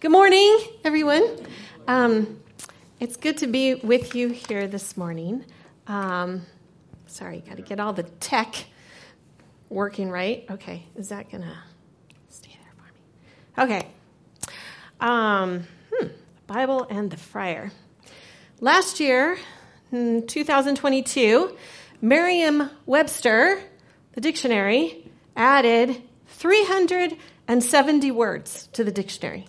Good morning, everyone. Um, it's good to be with you here this morning. Um, sorry, got to get all the tech working right. Okay, is that going to stay there for me? Okay. Um, hmm, Bible and the Friar. Last year, in 2022, Merriam Webster, the dictionary, added 370 words to the dictionary.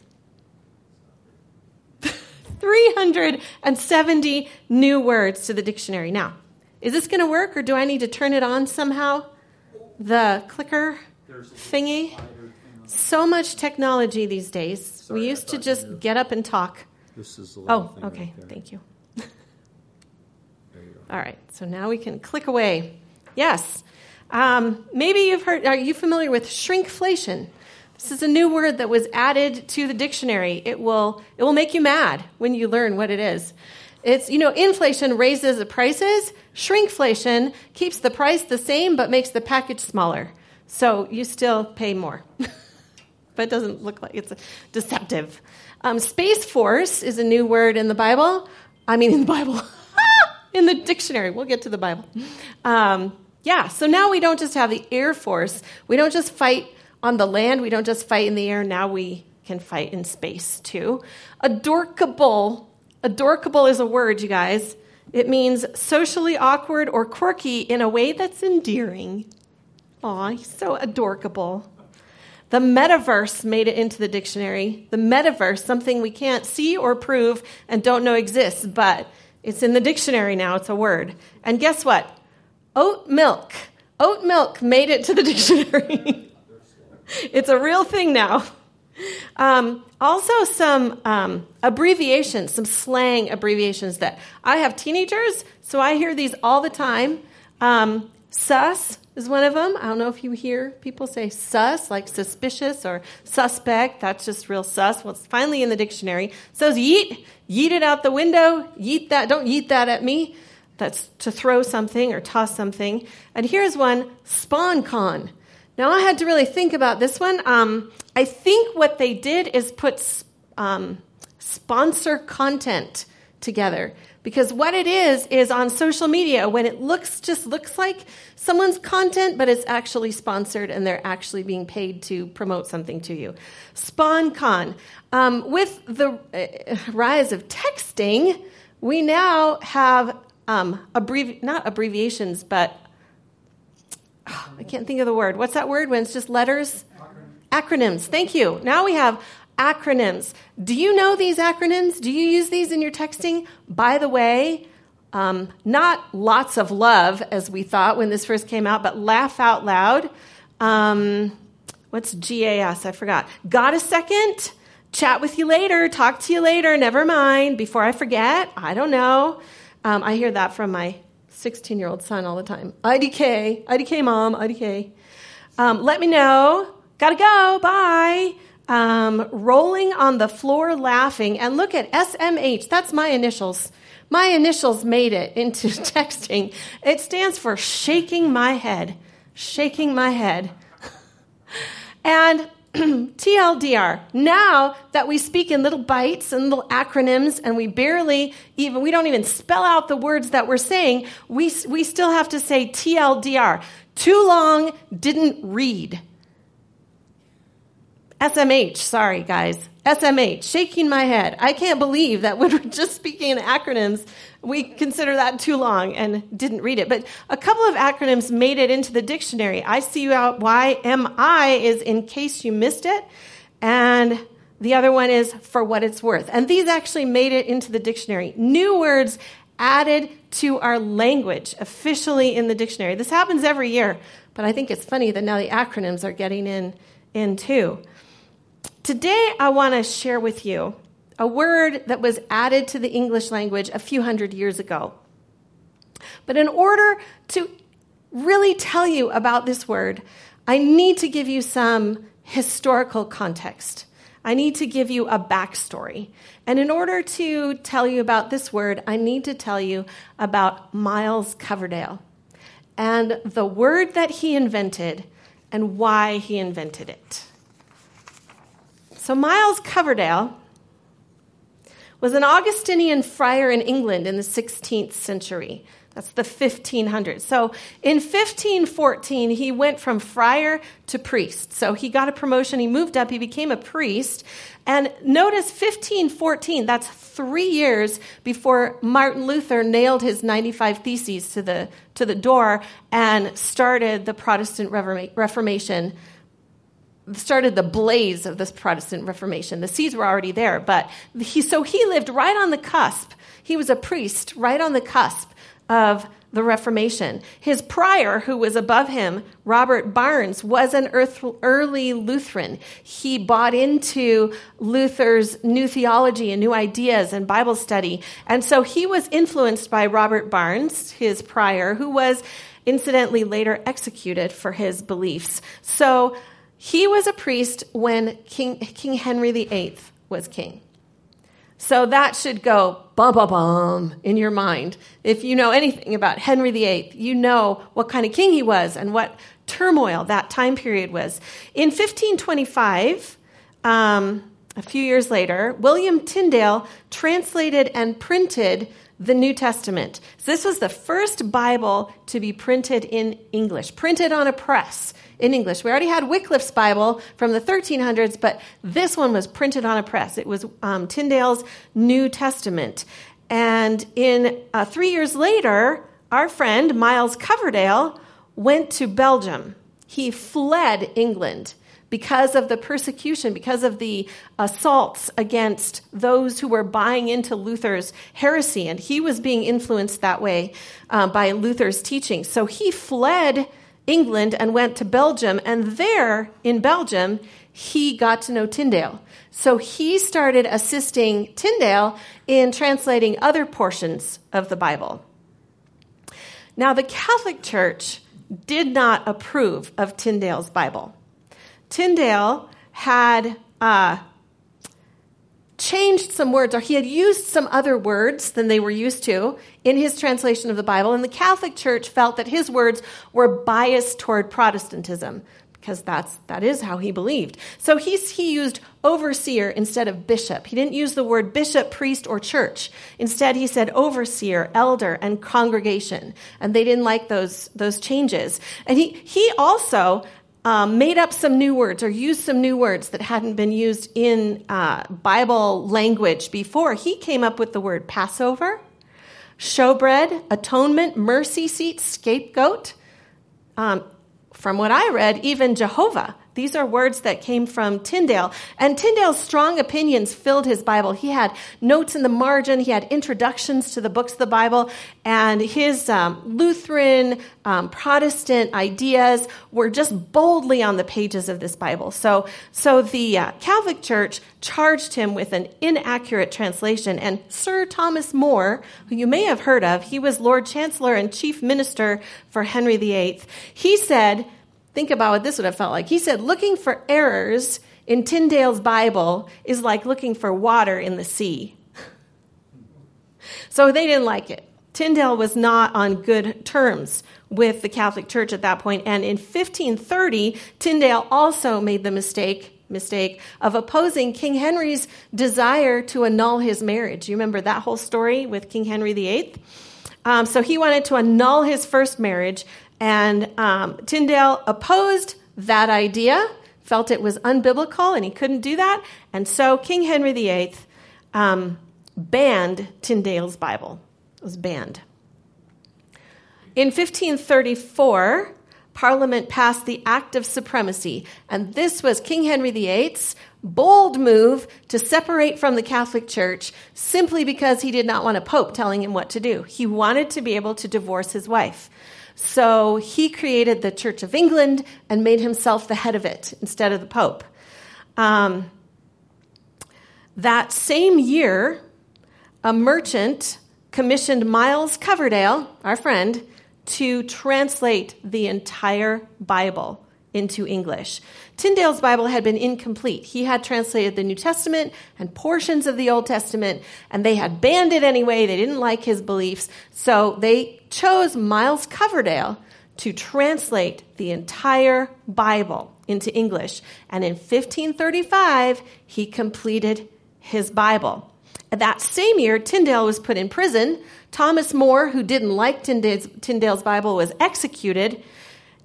370 new words to the dictionary. Now, is this going to work or do I need to turn it on somehow? The clicker thingy? So much technology these days. Sorry, we used to just you- get up and talk. This is the Oh, okay. right there. Thank you. You. All right, so now we can click away. Yes. Um, maybe you've heard, are you familiar with shrinkflation? This is a new word that was added to the dictionary. It will, it will make you mad when you learn what it is. It's, you know, inflation raises the prices, shrinkflation keeps the price the same but makes the package smaller. So you still pay more. but it doesn't look like it's deceptive. Um, Space Force is a new word in the Bible. I mean, in the Bible, in the dictionary. We'll get to the Bible. Um, yeah, so now we don't just have the Air Force. We don't just fight on the land. We don't just fight in the air. Now we can fight in space too. Adorkable. Adorkable is a word, you guys. It means socially awkward or quirky in a way that's endearing. Aw, he's so adorkable. The metaverse made it into the dictionary. The metaverse, something we can't see or prove and don't know exists, but it's in the dictionary now. It's a word. And guess what? Oat milk. Oat milk made it to the dictionary. it's a real thing now. Um, also, some um, abbreviations, some slang abbreviations that I have teenagers, so I hear these all the time. Um, sus is one of them. I don't know if you hear people say sus, like suspicious or suspect. That's just real sus. Well, it's finally in the dictionary. Says yeet, yeet it out the window, yeet that, don't yeet that at me. That's to throw something or toss something. And here's one, sponcon. Now I had to really think about this one. Um, I think what they did is put um, sponsor content together because what it is is on social media when it looks just looks like someone's content but it's actually sponsored and they're actually being paid to promote something to you sponcon. Um, with the uh, rise of texting we now have um, abbrevi- not abbreviations but I can't think of the word. What's that word when it's just letters? Acronyms. Thank you. Now we have acronyms. Do you know these acronyms? Do you use these in your texting? By the way, um, not lots of love as we thought when this first came out, but laugh out loud. Um, what's GAS? I forgot. Got a second? Chat with you later. Talk to you later. Never mind. Before I forget. I don't know. Um, I hear that from my 16 year old son all the time. IDK, IDK mom, IDK. Um, let me know. Gotta go. Bye. Um, rolling on the floor laughing. And look at SMH. That's my initials. My initials made it into texting. It stands for shaking my head. Shaking my head. And TLDR, now that we speak in little bites and little acronyms and we barely even, we don't even spell out the words that we're saying, we, we still have to say TLDR. Too long, didn't read. SMH, sorry guys. SMH, shaking my head. I can't believe that when we're just speaking in acronyms, we consider that too long and didn't read it. But a couple of acronyms made it into the dictionary. ICYMI is in case you missed it, and the other one is for what it's worth. And these actually made it into the dictionary. New words added to our language officially in the dictionary. This happens every year, but I think it's funny that now the acronyms are getting in, in too. Today, I want to share with you a word that was added to the English language a few hundred years ago. But in order to really tell you about this word, I need to give you some historical context. I need to give you a backstory. And in order to tell you about this word, I need to tell you about Miles Coverdale and the word that he invented and why he invented it. So, Miles Coverdale was an Augustinian friar in England in the 16th century. That's the 1500s. So in 1514, he went from friar to priest. So he got a promotion, he moved up, he became a priest. And notice 1514, that's three years before Martin Luther nailed his 95 Theses to the, to the door and started the Protestant Reformation started the blaze of this Protestant Reformation. The seeds were already there, but he, so he lived right on the cusp. He was a priest right on the cusp of the Reformation. His prior, who was above him, Robert Barnes, was an early Lutheran. He bought into Luther's new theology and new ideas and Bible study. And so he was influenced by Robert Barnes, his prior, who was incidentally later executed for his beliefs. So he was a priest when King, King Henry VIII was king. So that should go bum bum bum in your mind. If you know anything about Henry VIII, you know what kind of king he was and what turmoil that time period was. In 1525, um, a few years later, William Tyndale translated and printed the New Testament. So this was the first Bible to be printed in English, printed on a press in English. We already had Wycliffe's Bible from the 1300s, but this one was printed on a press. It was um, Tyndale's New Testament. And in uh, three years later, our friend Miles Coverdale went to Belgium. He fled England because of the persecution, because of the assaults against those who were buying into Luther's heresy. And he was being influenced that way uh, by Luther's teaching. So he fled England and went to Belgium. And there in Belgium, he got to know Tyndale. So he started assisting Tyndale in translating other portions of the Bible. Now, the Catholic Church did not approve of Tyndale's Bible. Tyndale had uh, changed some words, or he had used some other words than they were used to in his translation of the Bible, and the Catholic Church felt that his words were biased toward Protestantism because that's that is how he believed. So he's, he used overseer instead of bishop. He didn't use the word bishop, priest, or church. Instead, he said overseer, elder, and congregation, and they didn't like those those changes. And he he also um, made up some new words or used some new words that hadn't been used in uh, Bible language before. He came up with the word Passover, showbread, atonement, mercy seat, scapegoat. Um, from what I read, even Jehovah. These are words that came from Tyndale. And Tyndale's strong opinions filled his Bible. He had notes in the margin, he had introductions to the books of the Bible, and his um, Lutheran, um, Protestant ideas were just boldly on the pages of this Bible. So, so the uh, Catholic Church charged him with an inaccurate translation. And Sir Thomas More, who you may have heard of, he was Lord Chancellor and Chief Minister for Henry VIII, he said, Think about what this would have felt like. He said, looking for errors in Tyndale's Bible is like looking for water in the sea. so they didn't like it. Tyndale was not on good terms with the Catholic Church at that point, and in 1530, Tyndale also made the mistake mistake of opposing King Henry's desire to annul his marriage. You remember that whole story with King Henry VIII? Um, so he wanted to annul his first marriage and um, Tyndale opposed that idea, felt it was unbiblical, and he couldn't do that. And so King Henry VIII um, banned Tyndale's Bible. It was banned. In 1534, Parliament passed the Act of Supremacy, and this was King Henry VIII's bold move to separate from the Catholic Church simply because he did not want a pope telling him what to do. He wanted to be able to divorce his wife. So he created the Church of England and made himself the head of it instead of the Pope. Um, that same year, a merchant commissioned Miles Coverdale, our friend, to translate the entire Bible into English. Tyndale's Bible had been incomplete. He had translated the New Testament and portions of the Old Testament, and they had banned it anyway. They didn't like his beliefs. So they chose Miles Coverdale to translate the entire Bible into English. And in 1535, he completed his Bible. That same year, Tyndale was put in prison. Thomas More, who didn't like Tyndale's, Tyndale's Bible, was executed.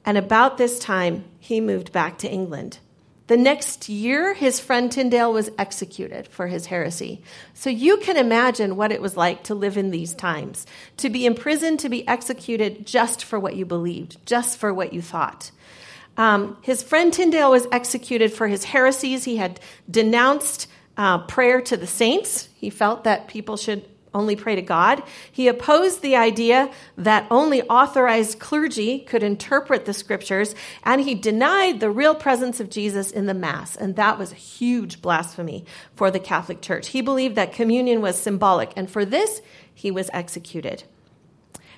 And about this time, he moved back to England. The next year, his friend Tyndale was executed for his heresy. So you can imagine what it was like to live in these times, to be imprisoned, to be executed just for what you believed, just for what you thought. Um, his friend Tyndale was executed for his heresies. He had denounced uh, prayer to the saints. He felt that people should only pray to God. He opposed the idea that only authorized clergy could interpret the scriptures, and he denied the real presence of Jesus in the Mass. And that was a huge blasphemy for the Catholic Church. He believed that communion was symbolic, and for this, he was executed.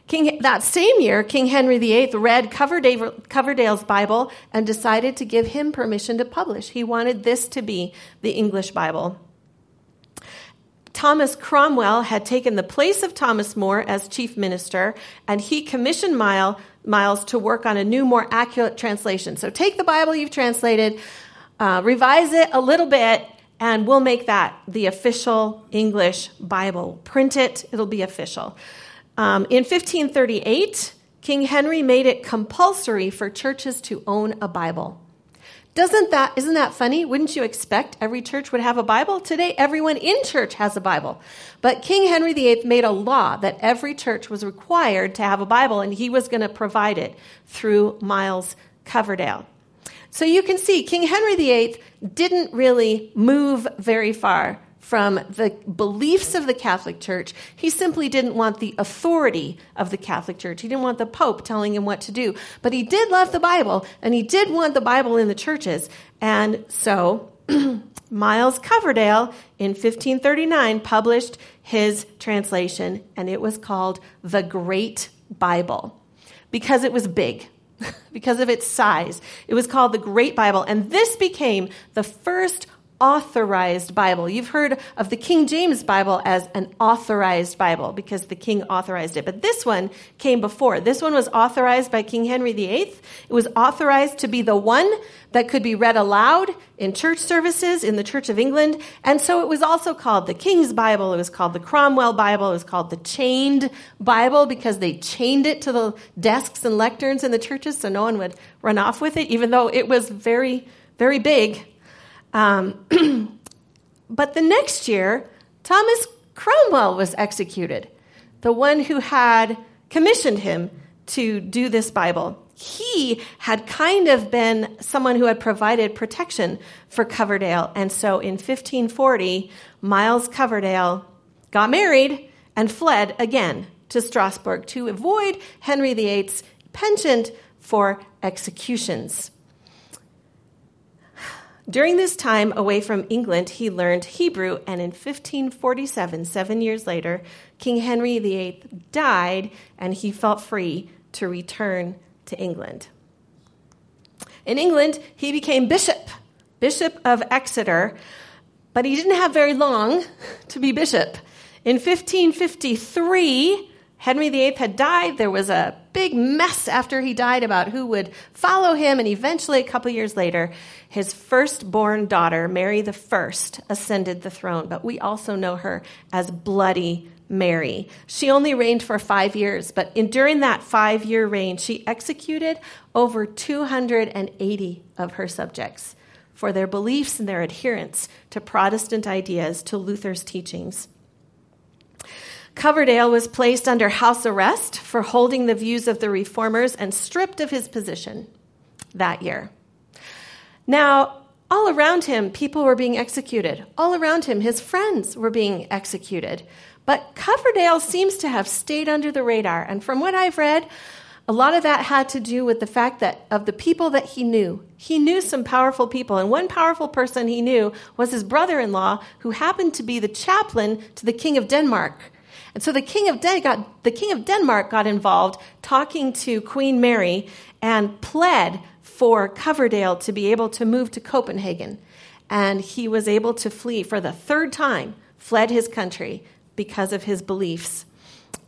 King, that same year, King Henry VIII read Coverdale, Coverdale's Bible and decided to give him permission to publish. He wanted this to be the English Bible. Thomas Cromwell had taken the place of Thomas More as chief minister, and he commissioned Mile, Miles to work on a new, more accurate translation. So take the Bible you've translated, uh, revise it a little bit, and we'll make that the official English Bible. Print it, it'll be official. Um, in 1538, King Henry made it compulsory for churches to own a Bible. Doesn't that isn't that funny? Wouldn't you expect every church would have a Bible? Today everyone in church has a Bible. But King Henry VIII made a law that every church was required to have a Bible and he was going to provide it through Miles Coverdale. So you can see King Henry VIII didn't really move very far from the beliefs of the Catholic Church. He simply didn't want the authority of the Catholic Church. He didn't want the Pope telling him what to do. But he did love the Bible, and he did want the Bible in the churches. And so Miles Coverdale in 1539 published his translation, and it was called The Great Bible because it was big. because of its size. It was called the Great Bible, and this became the first authorized Bible. You've heard of the King James Bible as an authorized Bible because the king authorized it. But this one came before. This one was authorized by King Henry VIII. It was authorized to be the one that could be read aloud in church services in the Church of England. And so it was also called the King's Bible. It was called the Cromwell Bible. It was called the Chained Bible because they chained it to the desks and lecterns in the churches so no one would run off with it, even though it was very, very big um, but the next year, Thomas Cromwell was executed, the one who had commissioned him to do this Bible. He had kind of been someone who had provided protection for Coverdale. And so in 1540, Miles Coverdale got married and fled again to Strasbourg to avoid Henry VIII's penchant for executions. During this time away from England, he learned Hebrew, and in 1547, seven years later, King Henry VIII died, and he felt free to return to England. In England, he became bishop, Bishop of Exeter, but he didn't have very long to be bishop. In 1553, Henry VIII had died. There was a big mess after he died about who would follow him. And eventually, a couple years later, his firstborn daughter, Mary I, ascended the throne. But we also know her as Bloody Mary. She only reigned for five years, but in, during that five year reign, she executed over 280 of her subjects for their beliefs and their adherence to Protestant ideas, to Luther's teachings. Coverdale was placed under house arrest for holding the views of the reformers and stripped of his position that year. Now, all around him, people were being executed. All around him, his friends were being executed. But Coverdale seems to have stayed under the radar. And from what I've read, a lot of that had to do with the fact that of the people that he knew. He knew some powerful people, and one powerful person he knew was his brother in law, who happened to be the chaplain to the King of Denmark. And so the king of got, the king of Denmark got involved, talking to Queen Mary, and pled for Coverdale to be able to move to Copenhagen. And he was able to flee for the third time, fled his country because of his beliefs.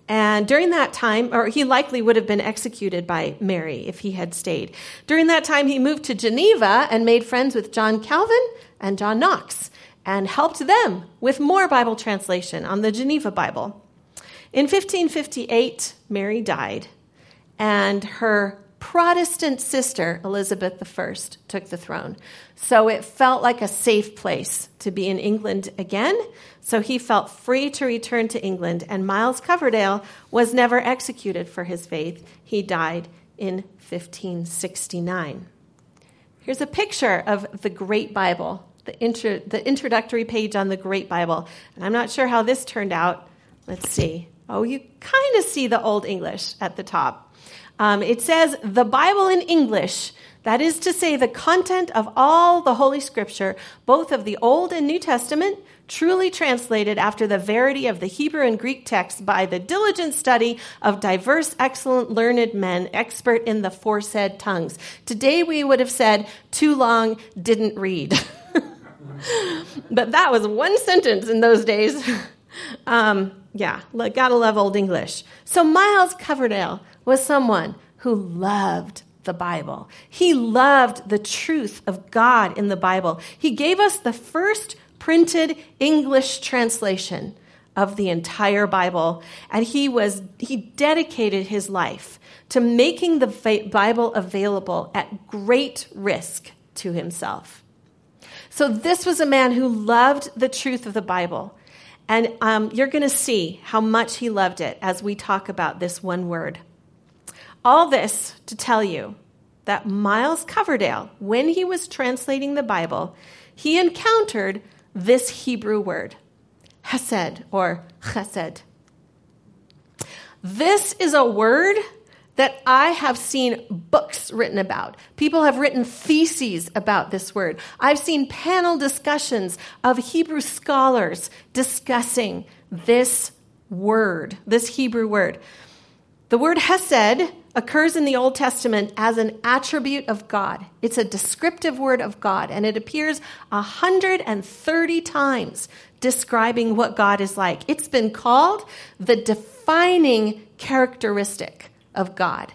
And during that time, or he likely would have been executed by Mary if he had stayed. During that time, he moved to Geneva and made friends with John Calvin and John Knox. and helped them with more Bible translation on the Geneva Bible. In 1558, Mary died, and her Protestant sister, Elizabeth I, took the throne. So it felt like a safe place to be in England again. So he felt free to return to England, and Miles Coverdale was never executed for his faith. He died in 1569. Here's a picture of the Great Bible, the, intro, the introductory page on the Great Bible. And I'm not sure how this turned out. Let's see. Oh, you kind of see the Old English at the top. Um, it says, the Bible in English, that is to say, the content of all the Holy Scripture, both of the Old and New Testament, truly translated after the verity of the Hebrew and Greek texts by the diligent study of diverse, excellent, learned men, expert in the foresaid tongues. Today we would have said, too long, didn't read. but that was one sentence in those days. um, yeah, gotta love Old English. So Miles Coverdale was someone who loved the Bible. He loved the truth of God in the Bible. He gave us the first printed English translation of the entire Bible, and he was he dedicated his life to making the Bible available at great risk to himself. So this was a man who loved the truth of the Bible. And um, you're going to see how much he loved it as we talk about this one word. All this to tell you that Miles Coverdale, when he was translating the Bible, he encountered this Hebrew word, hesed or chesed. This is a word that I have seen books written about. People have written theses about this word. I've seen panel discussions of Hebrew scholars discussing this word, this Hebrew word. The word hesed occurs in the Old Testament as an attribute of God. It's a descriptive word of God, and it appears 130 times describing what God is like. It's been called the defining characteristic of God.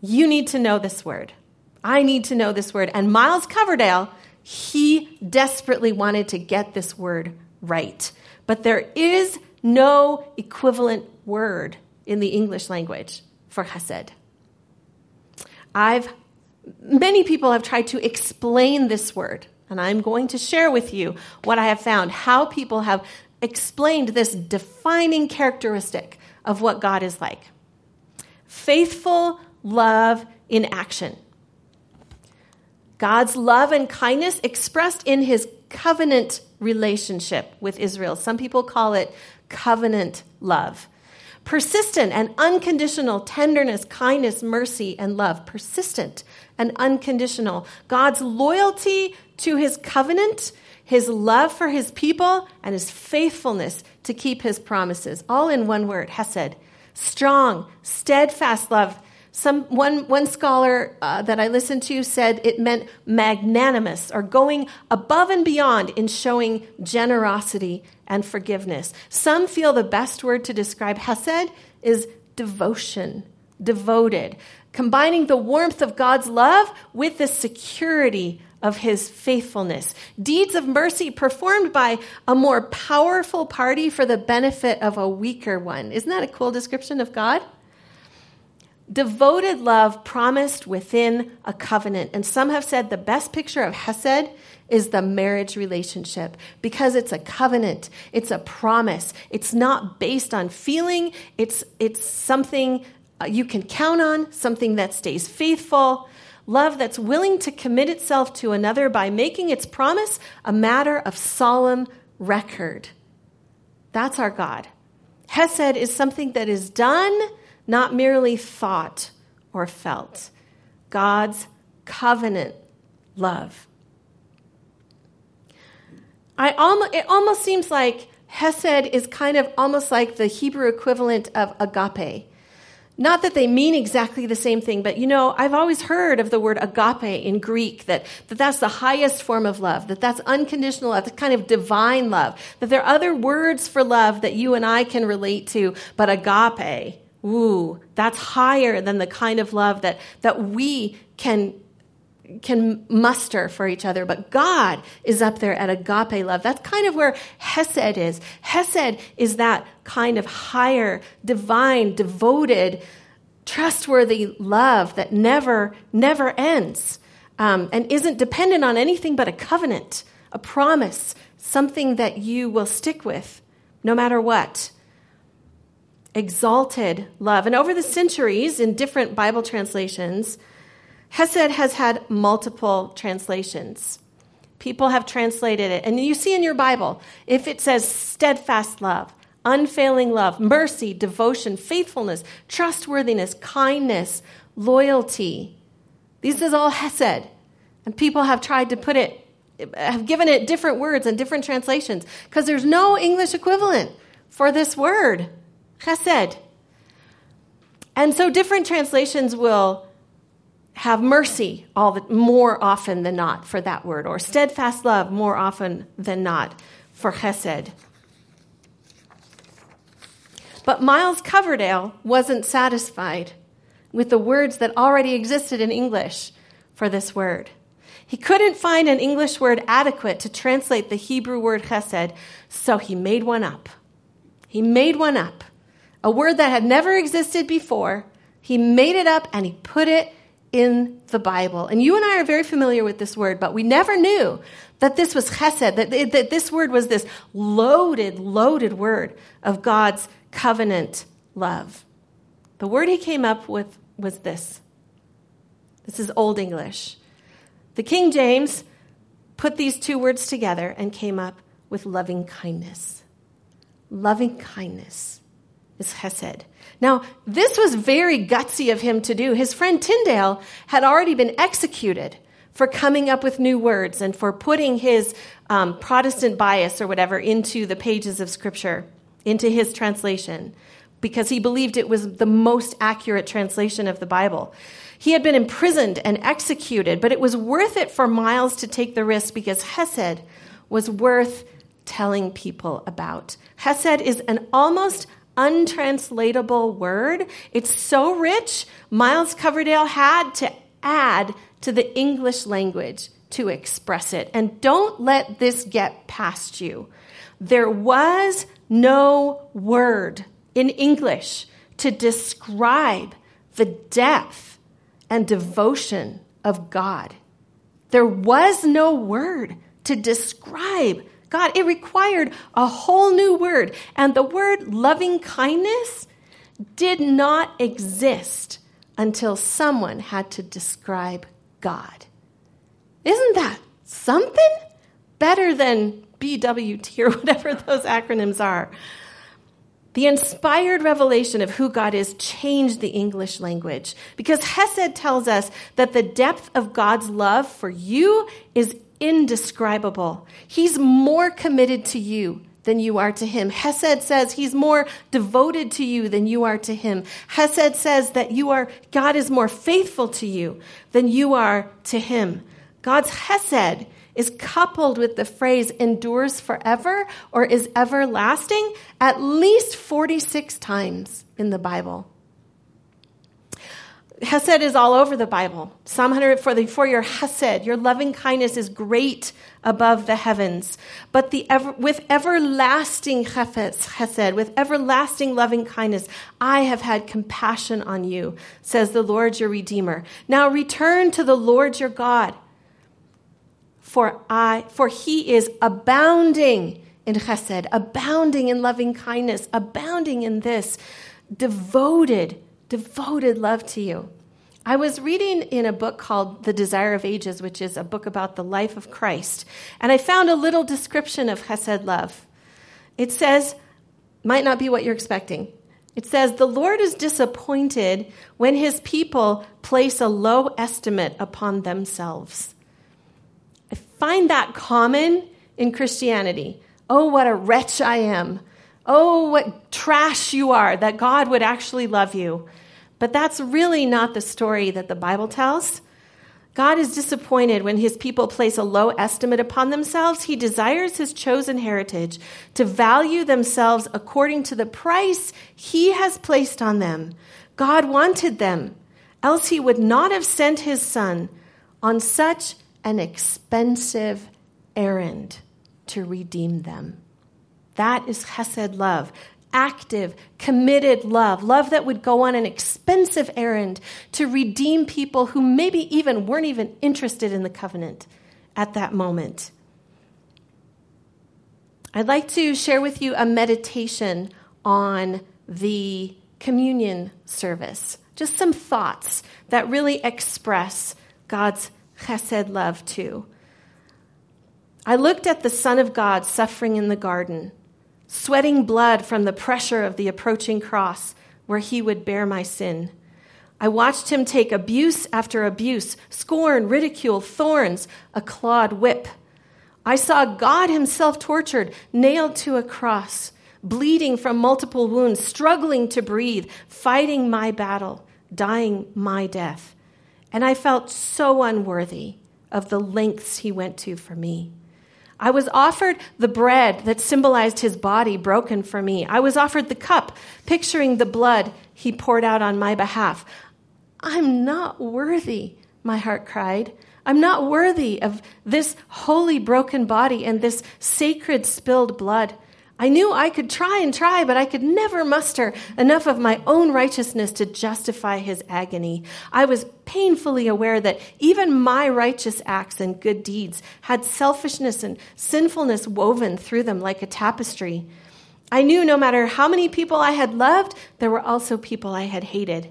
You need to know this word. I need to know this word. And Miles Coverdale, he desperately wanted to get this word right. But there is no equivalent word in the English language for chesed. I've many people have tried to explain this word, and I'm going to share with you what I have found, how people have explained this defining characteristic of what God is like. Faithful love in action. God's love and kindness expressed in his covenant relationship with Israel. Some people call it covenant love. Persistent and unconditional tenderness, kindness, mercy, and love. Persistent and unconditional. God's loyalty to his covenant, his love for his people, and his faithfulness to keep his promises. All in one word, Hesed. Strong, steadfast love. Some, one, one scholar uh, that I listened to said it meant magnanimous or going above and beyond in showing generosity and forgiveness. Some feel the best word to describe Hesed is devotion, devoted, combining the warmth of God's love with the security of his faithfulness. Deeds of mercy performed by a more powerful party for the benefit of a weaker one. Isn't that a cool description of God? Devoted love promised within a covenant. And some have said the best picture of Hesed is the marriage relationship because it's a covenant, it's a promise. It's not based on feeling, it's, it's something uh, you can count on, something that stays faithful. Love that's willing to commit itself to another by making its promise a matter of solemn record. That's our God. Hesed is something that is done, not merely thought or felt. God's covenant love. I almost, it almost seems like Hesed is kind of almost like the Hebrew equivalent of agape. Not that they mean exactly the same thing, but you know, I've always heard of the word agape in Greek, that, that that's the highest form of love, that that's unconditional love, that's kind of divine love, that there are other words for love that you and I can relate to, but agape, ooh, that's higher than the kind of love that, that we can can muster for each other, but God is up there at agape love. That's kind of where Hesed is. Hesed is that kind of higher, divine, devoted, trustworthy love that never, never ends um, and isn't dependent on anything but a covenant, a promise, something that you will stick with no matter what. Exalted love. And over the centuries, in different Bible translations, Hesed has had multiple translations. People have translated it. And you see in your Bible, if it says steadfast love, unfailing love, mercy, devotion, faithfulness, trustworthiness, kindness, loyalty, these is all Hesed. And people have tried to put it, have given it different words and different translations because there's no English equivalent for this word, Chesed. And so different translations will have mercy all the, more often than not for that word, or steadfast love more often than not for chesed. But Miles Coverdale wasn't satisfied with the words that already existed in English for this word. He couldn't find an English word adequate to translate the Hebrew word chesed, so he made one up. He made one up. A word that had never existed before. He made it up and he put it in the Bible. And you and I are very familiar with this word, but we never knew that this was chesed, that, that this word was this loaded, loaded word of God's covenant love. The word he came up with was this. This is Old English. The King James put these two words together and came up with loving kindness. Loving kindness is chesed. Now, this was very gutsy of him to do. His friend Tyndale had already been executed for coming up with new words and for putting his um, Protestant bias or whatever into the pages of Scripture, into his translation, because he believed it was the most accurate translation of the Bible. He had been imprisoned and executed, but it was worth it for Miles to take the risk because Hesed was worth telling people about. Hesed is an almost untranslatable word. It's so rich, Miles Coverdale had to add to the English language to express it. And don't let this get past you. There was no word in English to describe the depth and devotion of God. There was no word to describe God. It required a whole new word. And the word loving kindness did not exist until someone had to describe God. Isn't that something? Better than BWT or whatever those acronyms are. The inspired revelation of who God is changed the English language because Hesed tells us that the depth of God's love for you is indescribable. He's more committed to you than you are to him. Hesed says he's more devoted to you than you are to him. Hesed says that you are, God is more faithful to you than you are to him. God's Hesed is coupled with the phrase endures forever or is everlasting at least 46 times in the Bible. Hesed is all over the Bible. Psalm 140, for your Hesed, your loving kindness is great above the heavens. But the ever, with everlasting Hesed, with everlasting loving kindness, I have had compassion on you, says the Lord your Redeemer. Now return to the Lord your God, for I, for he is abounding in Chesed, abounding in loving kindness, abounding in this, devoted devoted love to you. I was reading in a book called The Desire of Ages, which is a book about the life of Christ, and I found a little description of chesed love. It says, might not be what you're expecting. It says, The Lord is disappointed when his people place a low estimate upon themselves. Find that common in Christianity. Oh, what a wretch I am. Oh, what trash you are that God would actually love you. But that's really not the story that the Bible tells. God is disappointed when his people place a low estimate upon themselves. He desires his chosen heritage to value themselves according to the price he has placed on them. God wanted them, else he would not have sent his son on such an expensive errand to redeem them. That is chesed love, active, committed love, love that would go on an expensive errand to redeem people who maybe even weren't even interested in the covenant at that moment. I'd like to share with you a meditation on the communion service. Just some thoughts that really express God's chesed love too. I looked at the Son of God suffering in the garden, sweating blood from the pressure of the approaching cross where he would bear my sin. I watched him take abuse after abuse, scorn, ridicule, thorns, a clawed whip. I saw God himself tortured, nailed to a cross, bleeding from multiple wounds, struggling to breathe, fighting my battle, dying my death. And I felt so unworthy of the lengths he went to for me. I was offered the bread that symbolized his body broken for me. I was offered the cup, picturing the blood he poured out on my behalf. I'm not worthy, my heart cried. I'm not worthy of this holy broken body and this sacred spilled blood. I knew I could try and try, but I could never muster enough of my own righteousness to justify his agony. I was painfully aware that even my righteous acts and good deeds had selfishness and sinfulness woven through them like a tapestry. I knew no matter how many people I had loved, there were also people I had hated.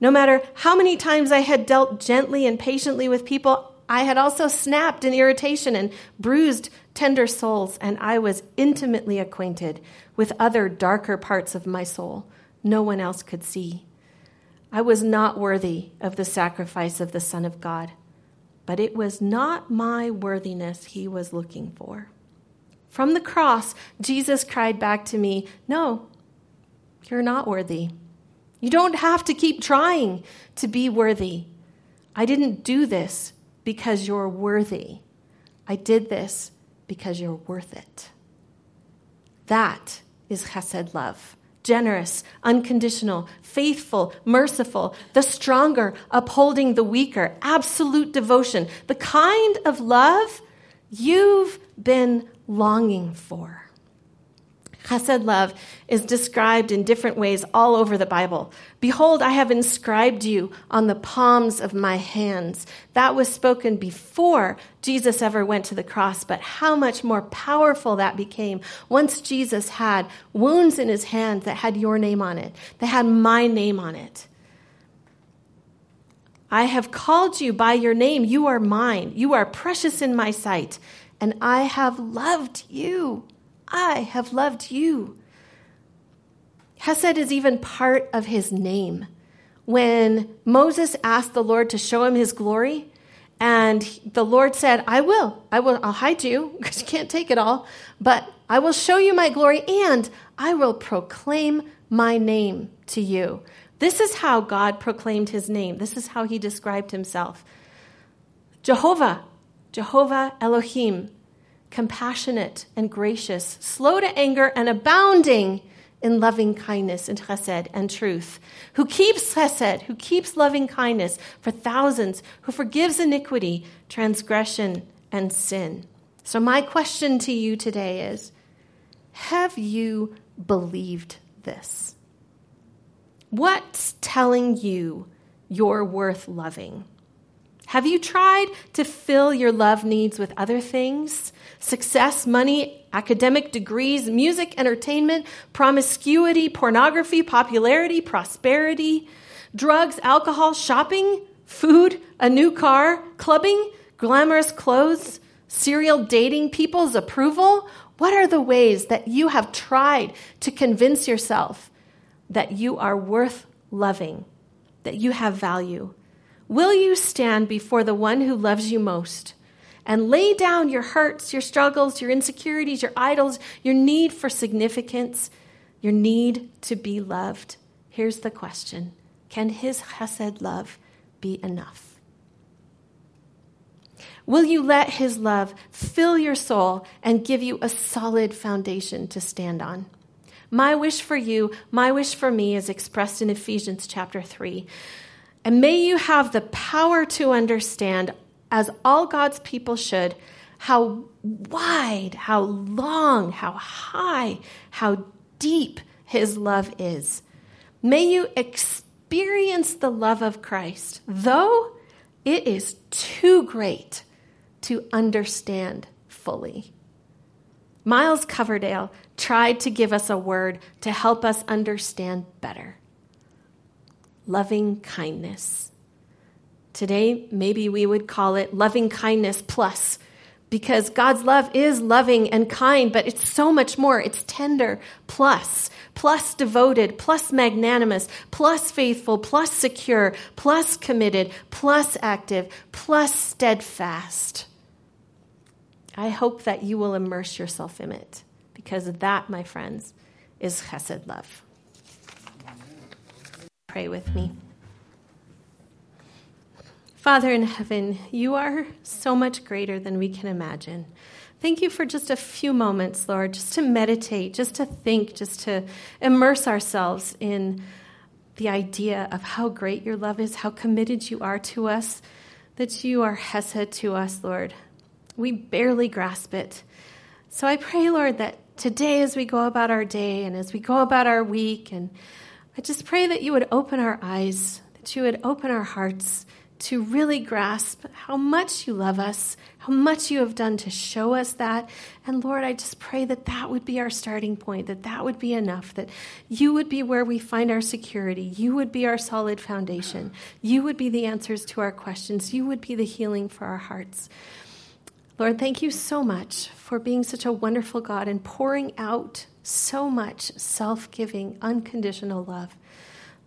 No matter how many times I had dealt gently and patiently with people, I had also snapped in irritation and bruised tender souls, and I was intimately acquainted with other darker parts of my soul no one else could see. I was not worthy of the sacrifice of the Son of God, but it was not my worthiness he was looking for. From the cross, Jesus cried back to me, No, you're not worthy. You don't have to keep trying to be worthy. I didn't do this because you're worthy. I did this because you're worth it. That is chesed love. Generous, unconditional, faithful, merciful, the stronger, upholding the weaker, absolute devotion, the kind of love you've been longing for. Chesed love is described in different ways all over the Bible. Behold, I have inscribed you on the palms of my hands. That was spoken before Jesus ever went to the cross, but how much more powerful that became once Jesus had wounds in his hand that had your name on it, that had my name on it. I have called you by your name. You are mine. You are precious in my sight, and I have loved you. I have loved you. Hesed is even part of his name. When Moses asked the Lord to show him his glory, and the Lord said, I will. I will. I'll hide you because you can't take it all, but I will show you my glory and I will proclaim my name to you. This is how God proclaimed his name. This is how he described himself. Jehovah, Jehovah Elohim, compassionate and gracious, slow to anger and abounding in loving kindness and chesed and truth, who keeps chesed, who keeps loving kindness for thousands, who forgives iniquity, transgression, and sin. So, my question to you today is Have you believed this? What's telling you you're worth loving? Have you tried to fill your love needs with other things? Success, money, academic degrees, music, entertainment, promiscuity, pornography, popularity, prosperity, drugs, alcohol, shopping, food, a new car, clubbing, glamorous clothes, serial dating, people's approval? What are the ways that you have tried to convince yourself that you are worth loving, that you have value? Will you stand before the one who loves you most and lay down your hurts, your struggles, your insecurities, your idols, your need for significance, your need to be loved? Here's the question Can his chesed love be enough? Will you let his love fill your soul and give you a solid foundation to stand on? My wish for you, my wish for me, is expressed in Ephesians chapter 3. And may you have the power to understand as all God's people should, how wide, how long, how high, how deep his love is. May you experience the love of Christ, though it is too great to understand fully. Miles Coverdale tried to give us a word to help us understand better loving kindness. Today, maybe we would call it loving kindness plus, because God's love is loving and kind, but it's so much more. It's tender plus, plus devoted, plus magnanimous, plus faithful, plus secure, plus committed, plus active, plus steadfast. I hope that you will immerse yourself in it because that, my friends, is chesed love. Pray with me. Father in heaven, you are so much greater than we can imagine. Thank you for just a few moments, Lord, just to meditate, just to think, just to immerse ourselves in the idea of how great your love is, how committed you are to us, that you are Hesed to us, Lord. We barely grasp it. So I pray, Lord, that today as we go about our day and as we go about our week, and I just pray that you would open our eyes, that you would open our hearts to really grasp how much you love us, how much you have done to show us that. And Lord, I just pray that that would be our starting point, that that would be enough, that you would be where we find our security. You would be our solid foundation. You would be the answers to our questions. You would be the healing for our hearts. Lord, thank you so much for being such a wonderful God and pouring out so much self giving, unconditional love.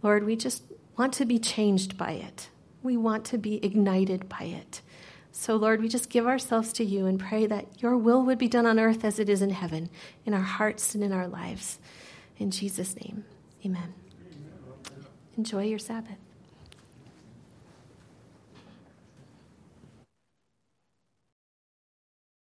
Lord, we just want to be changed by it. We want to be ignited by it. So, Lord, we just give ourselves to you and pray that your will would be done on earth as it is in heaven, in our hearts and in our lives. In Jesus' name, amen. Enjoy your Sabbath.